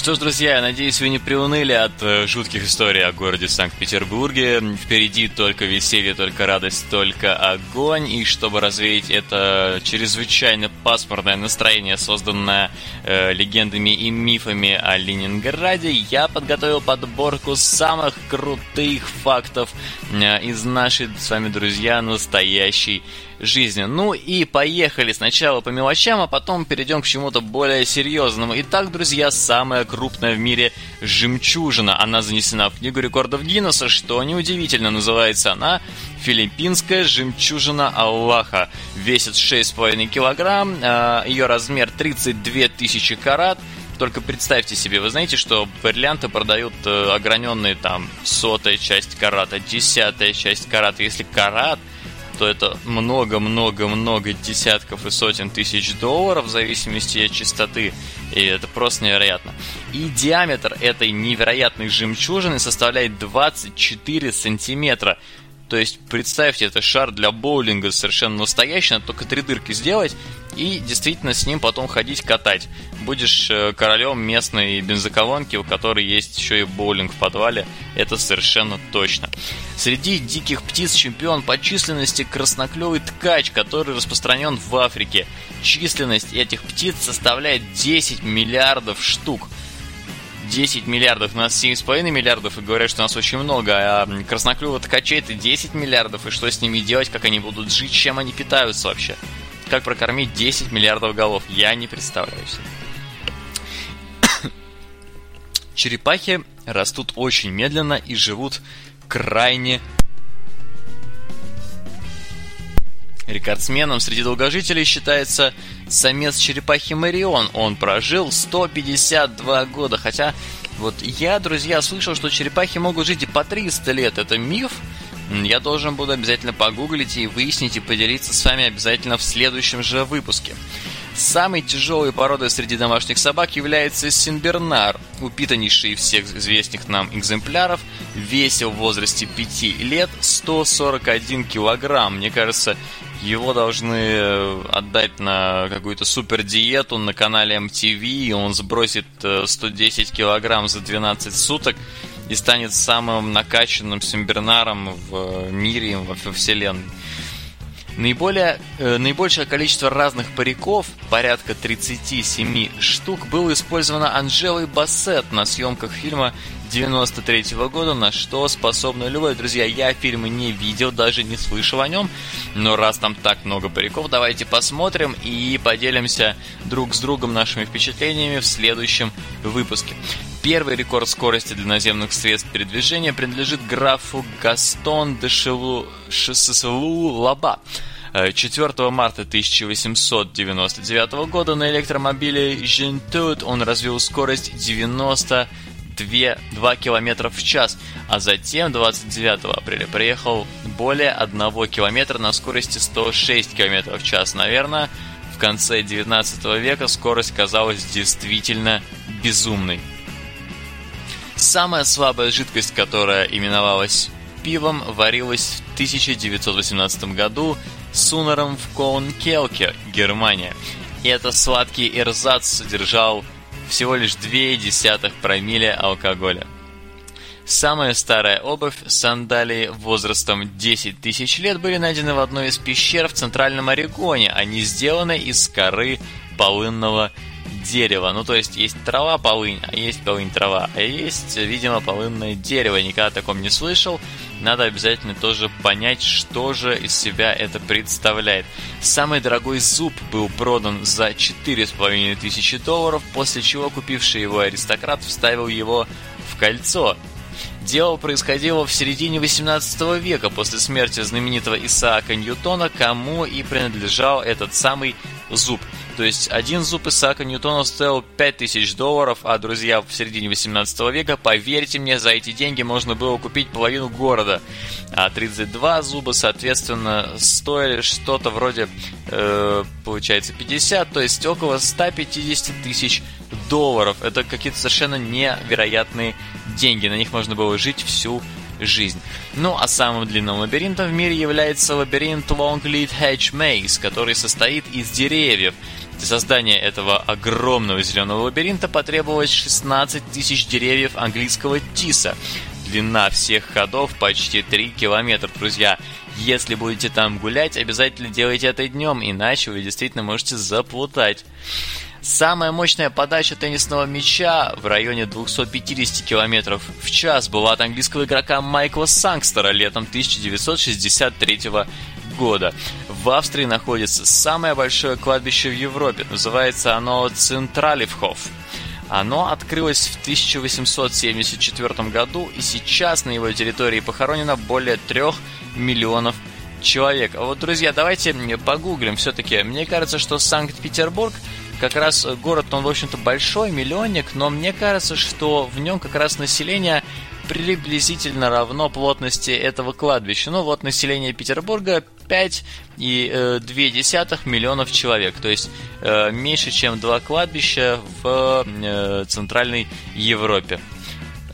Что ж, друзья, я надеюсь, вы не приуныли от э, жутких историй о городе Санкт-Петербурге. Впереди только веселье, только радость, только огонь. И чтобы развеять это чрезвычайно пасмурное настроение, созданное э, легендами и мифами о Ленинграде, я подготовил подборку самых крутых фактов э, из нашей с вами, друзья, настоящей жизни. Ну и поехали сначала по мелочам, а потом перейдем к чему-то более серьезному. Итак, друзья, самая крупная в мире жемчужина. Она занесена в книгу рекордов Гиннесса, что неудивительно, называется она филиппинская жемчужина Аллаха. Весит 6,5 килограмм, а, ее размер 32 тысячи карат. Только представьте себе, вы знаете, что бриллианты продают э, ограненные там сотая часть карата, десятая часть карата. Если карат то это много-много-много десятков и сотен тысяч долларов в зависимости от частоты. И это просто невероятно. И диаметр этой невероятной жемчужины составляет 24 сантиметра. То есть, представьте, это шар для боулинга совершенно настоящий, надо только три дырки сделать и действительно с ним потом ходить катать. Будешь э, королем местной бензоколонки, у которой есть еще и боулинг в подвале, это совершенно точно. Среди диких птиц чемпион по численности красноклевый ткач, который распространен в Африке. Численность этих птиц составляет 10 миллиардов штук – 10 миллиардов, у нас 7,5 миллиардов, и говорят, что у нас очень много, а красноклювых ткачей это 10 миллиардов, и что с ними делать, как они будут жить, чем они питаются вообще. Как прокормить 10 миллиардов голов, я не представляю себе. Черепахи растут очень медленно и живут крайне Рекордсменом среди долгожителей считается самец черепахи Марион. Он прожил 152 года, хотя вот я, друзья, слышал, что черепахи могут жить и по 300 лет. Это миф? Я должен буду обязательно погуглить и выяснить и поделиться с вами обязательно в следующем же выпуске. Самой тяжелой породой среди домашних собак является Синбернар, упитаннейший всех известных нам экземпляров, весил в возрасте 5 лет 141 килограмм. Мне кажется, его должны э, отдать на какую-то супер диету на канале MTV, и он сбросит 110 э, килограмм за 12 суток и станет самым накачанным симбернаром в мире, во вселенной. Наиболее, э, наибольшее количество разных париков, порядка 37 штук, было использовано Анжелой Бассет на съемках фильма 93 -го года, на что способны любой. Друзья, я фильм не видел, даже не слышал о нем, но раз там так много париков, давайте посмотрим и поделимся друг с другом нашими впечатлениями в следующем выпуске. Первый рекорд скорости для наземных средств передвижения принадлежит графу Гастон де Шелу... Шесселу Лаба. 4 марта 1899 года на электромобиле Gentut он развил скорость 90 2, 2 км в час, а затем 29 апреля приехал более 1 км на скорости 106 км в час. Наверное, в конце 19 века скорость казалась действительно безумной. Самая слабая жидкость, которая именовалась пивом, варилась в 1918 году Сунером в Коункелке, Германия. И этот сладкий эрзац содержал всего лишь 0,2 промилле алкоголя. Самая старая обувь, сандалии возрастом 10 тысяч лет, были найдены в одной из пещер в Центральном Орегоне. Они сделаны из коры полынного дерева. Ну, то есть, есть трава полынь, а есть полынь трава. А есть, видимо, полынное дерево. Никогда о таком не слышал. Надо обязательно тоже понять, что же из себя это представляет. Самый дорогой зуб был продан за 4,5 тысячи долларов, после чего купивший его аристократ вставил его в кольцо. Дело происходило в середине 18 века после смерти знаменитого Исаака Ньютона, кому и принадлежал этот самый зуб. То есть один зуб Исаака Ньютона стоил 5000 долларов, а, друзья, в середине 18 века, поверьте мне, за эти деньги можно было купить половину города. А 32 зуба, соответственно, стоили что-то вроде, э, получается, 50, то есть около 150 тысяч долларов. Это какие-то совершенно невероятные деньги. На них можно было жить всю жизнь. Ну а самым длинным лабиринтом в мире является лабиринт Longleaf Hedge Maze, который состоит из деревьев. Для создания этого огромного зеленого лабиринта потребовалось 16 тысяч деревьев английского тиса. Длина всех ходов почти 3 километра, друзья. Если будете там гулять, обязательно делайте это днем, иначе вы действительно можете заплутать. Самая мощная подача теннисного мяча в районе 250 км в час была от английского игрока Майкла Сангстера летом 1963 года. В Австрии находится самое большое кладбище в Европе. Называется оно Централевхоф. Оно открылось в 1874 году, и сейчас на его территории похоронено более трех миллионов человек. А вот, друзья, давайте погуглим все-таки. Мне кажется, что Санкт-Петербург как раз город, он, в общем-то, большой, миллионник, но мне кажется, что в нем как раз население приблизительно равно плотности этого кладбища. Ну вот население Петербурга 5,2 э, миллионов человек, то есть э, меньше, чем два кладбища в э, Центральной Европе.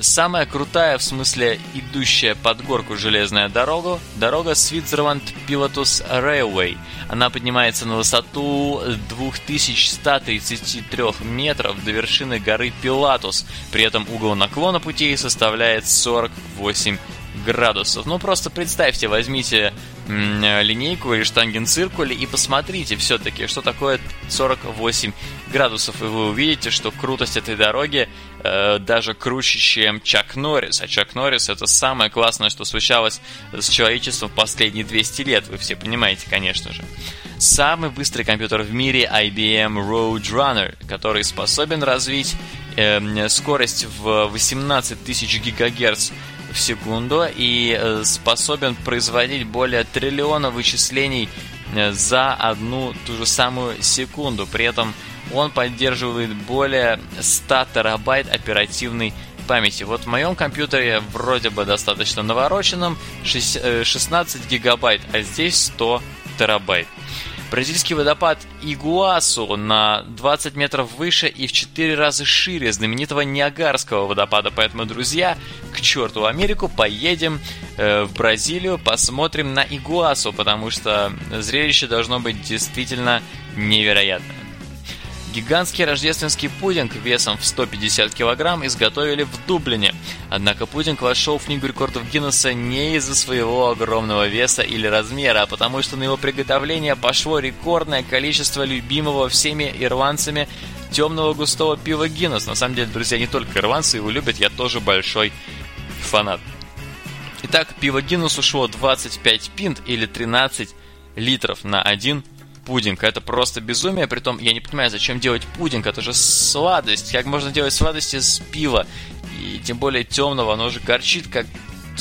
Самая крутая, в смысле идущая под горку железная дорога, дорога Свитзерленд Пилотус Railway. Она поднимается на высоту 2133 метров до вершины горы Пилатус. При этом угол наклона путей составляет 48 градусов. Ну, просто представьте, возьмите линейку или штангенциркуль и посмотрите все-таки, что такое 48 градусов, и вы увидите, что крутость этой дороги э, даже круче, чем Чак Норрис. А Чак Норрис это самое классное, что случалось с человечеством последние 200 лет, вы все понимаете, конечно же. Самый быстрый компьютер в мире IBM Roadrunner, который способен развить э, скорость в 18 тысяч гигагерц в секунду и э, способен производить более триллиона вычислений э, за одну ту же самую секунду. При этом он поддерживает более 100 терабайт оперативной памяти. Вот в моем компьютере вроде бы достаточно навороченном 16 э, гигабайт, а здесь 100 терабайт. Бразильский водопад Игуасу на 20 метров выше и в 4 раза шире знаменитого Ниагарского водопада. Поэтому, друзья, черту Америку, поедем э, в Бразилию, посмотрим на Игуасу, потому что зрелище должно быть действительно невероятное. Гигантский рождественский пудинг весом в 150 килограмм изготовили в Дублине. Однако пудинг вошел в книгу рекордов Гиннесса не из-за своего огромного веса или размера, а потому что на его приготовление пошло рекордное количество любимого всеми ирландцами темного густого пива Гиннес. На самом деле, друзья, не только ирландцы его любят, я тоже большой фанат. Итак, пиво Гиннес ушло 25 пинт или 13 литров на один пудинг. Это просто безумие. Притом, я не понимаю, зачем делать пудинг. Это же сладость. Как можно делать сладость из пива? И тем более темного, оно же горчит, как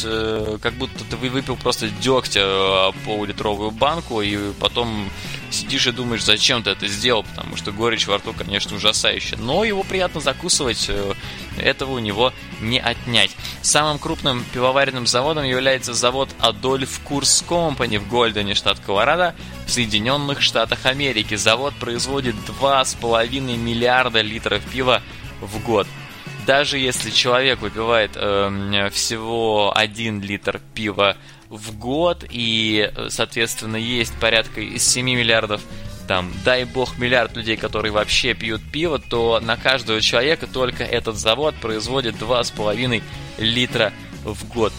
э, как будто ты выпил просто дегтя э, пол-литровую банку, и потом сидишь и думаешь, зачем ты это сделал, потому что горечь во рту, конечно, ужасающая. Но его приятно закусывать, э, этого у него не отнять. Самым крупным пивоваренным заводом является завод Adolf Kurs Company в Гольдене, штат Колорадо, в Соединенных Штатах Америки. Завод производит 2,5 миллиарда литров пива в год даже если человек выпивает э, всего 1 литр пива в год и, соответственно, есть порядка из 7 миллиардов там, дай бог, миллиард людей, которые вообще пьют пиво, то на каждого человека только этот завод производит 2,5 литра в год.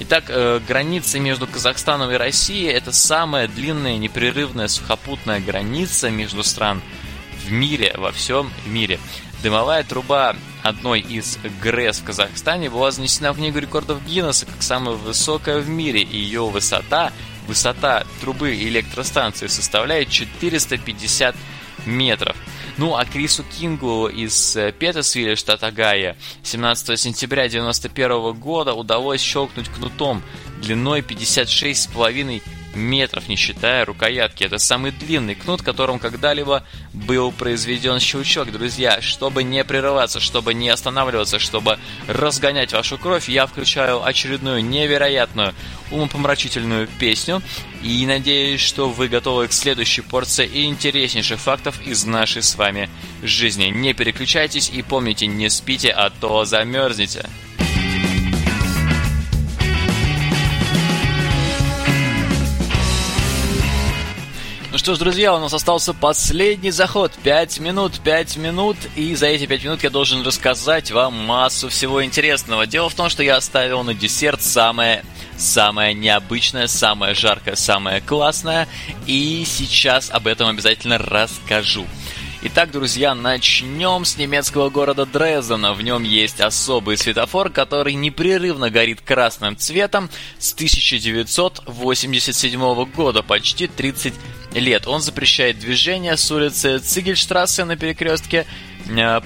Итак, э, граница между Казахстаном и Россией это самая длинная непрерывная сухопутная граница между стран в мире, во всем мире. Дымовая труба одной из ГРЭС в Казахстане была занесена в книгу рекордов Гиннесса как самая высокая в мире, и ее высота, высота трубы электростанции составляет 450 метров. Ну, а Крису Кингу из э, Петесвилля, штат Огайо, 17 сентября 1991 года удалось щелкнуть кнутом длиной 56,5 метров, не считая рукоятки. Это самый длинный кнут, которым когда-либо был произведен щелчок. Друзья, чтобы не прерываться, чтобы не останавливаться, чтобы разгонять вашу кровь, я включаю очередную невероятную умопомрачительную песню. И надеюсь, что вы готовы к следующей порции интереснейших фактов из нашей с вами жизни. Не переключайтесь и помните, не спите, а то замерзнете. Ну что ж, друзья, у нас остался последний заход. Пять минут, пять минут. И за эти пять минут я должен рассказать вам массу всего интересного. Дело в том, что я оставил на десерт самое самое необычное, самое жаркое, самое классное. И сейчас об этом обязательно расскажу. Итак, друзья, начнем с немецкого города Дрездена. В нем есть особый светофор, который непрерывно горит красным цветом с 1987 года, почти 30 лет. Он запрещает движение с улицы Цигельштрассе на перекрестке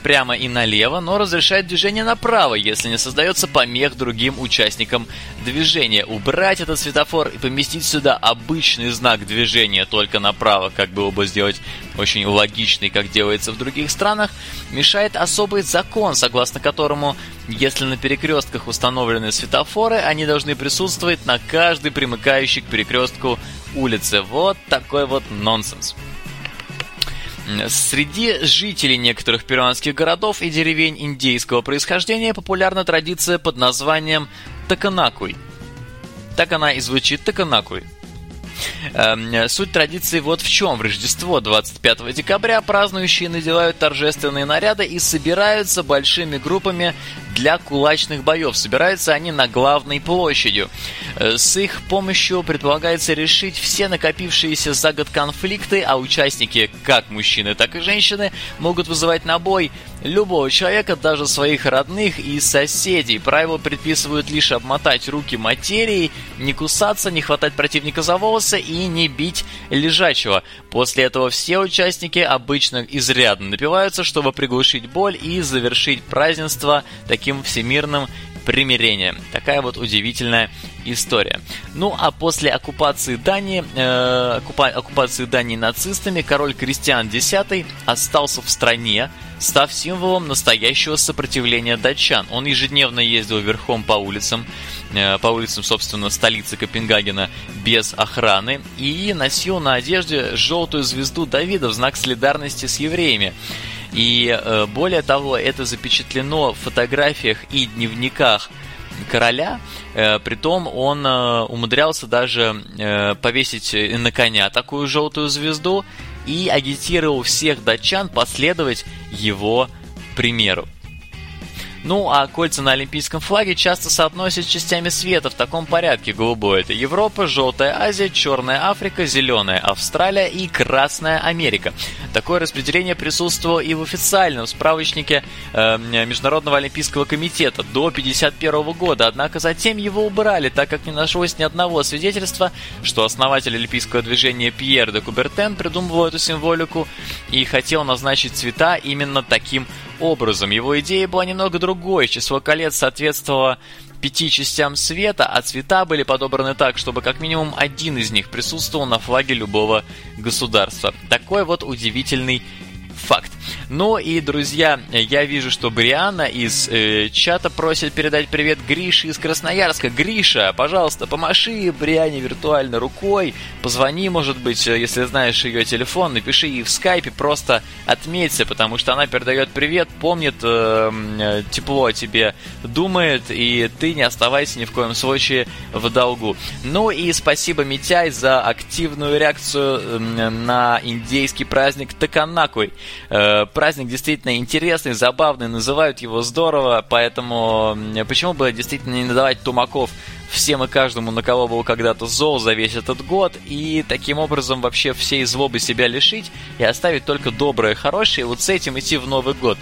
прямо и налево, но разрешает движение направо, если не создается помех другим участникам движения. Убрать этот светофор и поместить сюда обычный знак движения только направо, как было бы сделать очень логичный, как делается в других странах, мешает особый закон, согласно которому, если на перекрестках установлены светофоры, они должны присутствовать на каждой примыкающей к перекрестку улице. Вот такой вот нонсенс. Среди жителей некоторых перуанских городов и деревень индейского происхождения популярна традиция под названием Таканакуй. Так она и звучит Таканакуй. Эм, суть традиции вот в чем. В Рождество 25 декабря празднующие надевают торжественные наряды и собираются большими группами для кулачных боев. Собираются они на главной площади. Э, с их помощью предполагается решить все накопившиеся за год конфликты, а участники, как мужчины, так и женщины, могут вызывать на бой любого человека, даже своих родных и соседей. Правила предписывают лишь обмотать руки материей, не кусаться, не хватать противника за волосы и не бить лежачего. После этого все участники обычно изрядно напиваются, чтобы приглушить боль и завершить празднество таким всемирным примирением. Такая вот удивительная история. Ну а после оккупации Дании, э, оккупа, оккупации Дании нацистами, король Кристиан X остался в стране, став символом настоящего сопротивления датчан. Он ежедневно ездил верхом по улицам, э, по улицам, собственно, столицы Копенгагена без охраны и носил на одежде желтую звезду Давида в знак солидарности с евреями. И э, более того, это запечатлено в фотографиях и дневниках короля, э, притом он э, умудрялся даже повесить на коня такую желтую звезду и агитировал всех датчан последовать его примеру. Ну, а кольца на олимпийском флаге часто соотносят с частями света в таком порядке. Голубой – это Европа, желтая Азия, черная Африка, зеленая Австралия и красная Америка. Такое распределение присутствовало и в официальном справочнике э, Международного олимпийского комитета до 1951 года, однако затем его убрали, так как не нашлось ни одного свидетельства, что основатель олимпийского движения Пьер де Кубертен придумывал эту символику и хотел назначить цвета именно таким образом. Его идея была немного другой. Число колец соответствовало пяти частям света, а цвета были подобраны так, чтобы как минимум один из них присутствовал на флаге любого государства. Такой вот удивительный факт. Ну и, друзья, я вижу, что Бриана из э, чата просит передать привет Грише из Красноярска. Гриша, пожалуйста, помаши Бриане виртуально рукой, позвони, может быть, э, если знаешь ее телефон, напиши ей в скайпе, просто отметься, потому что она передает привет, помнит, э, э, тепло о тебе думает, и ты не оставайся ни в коем случае в долгу. Ну и спасибо, Митяй, за активную реакцию на индейский праздник Таканакуй. Э, праздник действительно интересный, забавный, называют его здорово, поэтому почему бы действительно не надавать тумаков всем и каждому, на кого был когда-то зол за весь этот год, и таким образом вообще всей злобы себя лишить и оставить только доброе, хорошее, и вот с этим идти в Новый год.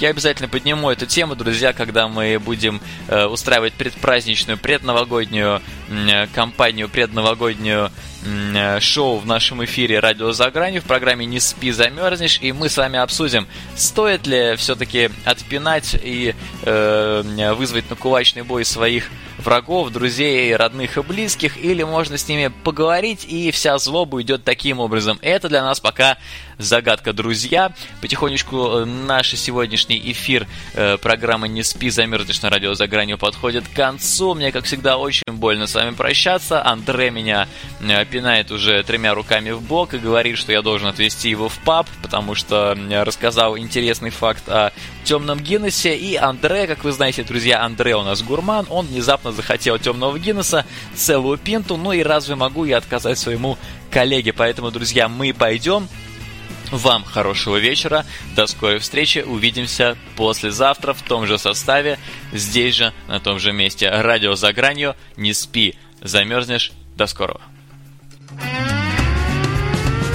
Я обязательно подниму эту тему, друзья, когда мы будем э, устраивать предпраздничную, предновогоднюю э, кампанию, предновогоднюю э, шоу в нашем эфире «Радио за гранью» в программе «Не спи, замерзнешь», и мы с вами обсудим, стоит ли все-таки отпинать и э, вызвать на кулачный бой своих врагов, друзей, родных и близких, или можно с ними поговорить, и вся злоба уйдет таким образом. Это для нас пока загадка, друзья. Потихонечку э, наш сегодняшний эфир э, программы «Не спи, замерзнешь» на радио «За гранью» подходит к концу. Мне, как всегда, очень больно с вами прощаться. Андре меня э, пинает уже тремя руками в бок и говорит, что я должен отвезти его в паб, потому что рассказал интересный факт о темном Гиннессе. И Андре, как вы знаете, друзья, Андре у нас гурман, он внезапно захотел темного Гиннесса, целую пинту, ну и разве могу я отказать своему коллеге? Поэтому, друзья, мы пойдем вам хорошего вечера, до скорой встречи, увидимся послезавтра в том же составе, здесь же, на том же месте. Радио за гранью, не спи, замерзнешь, до скорого.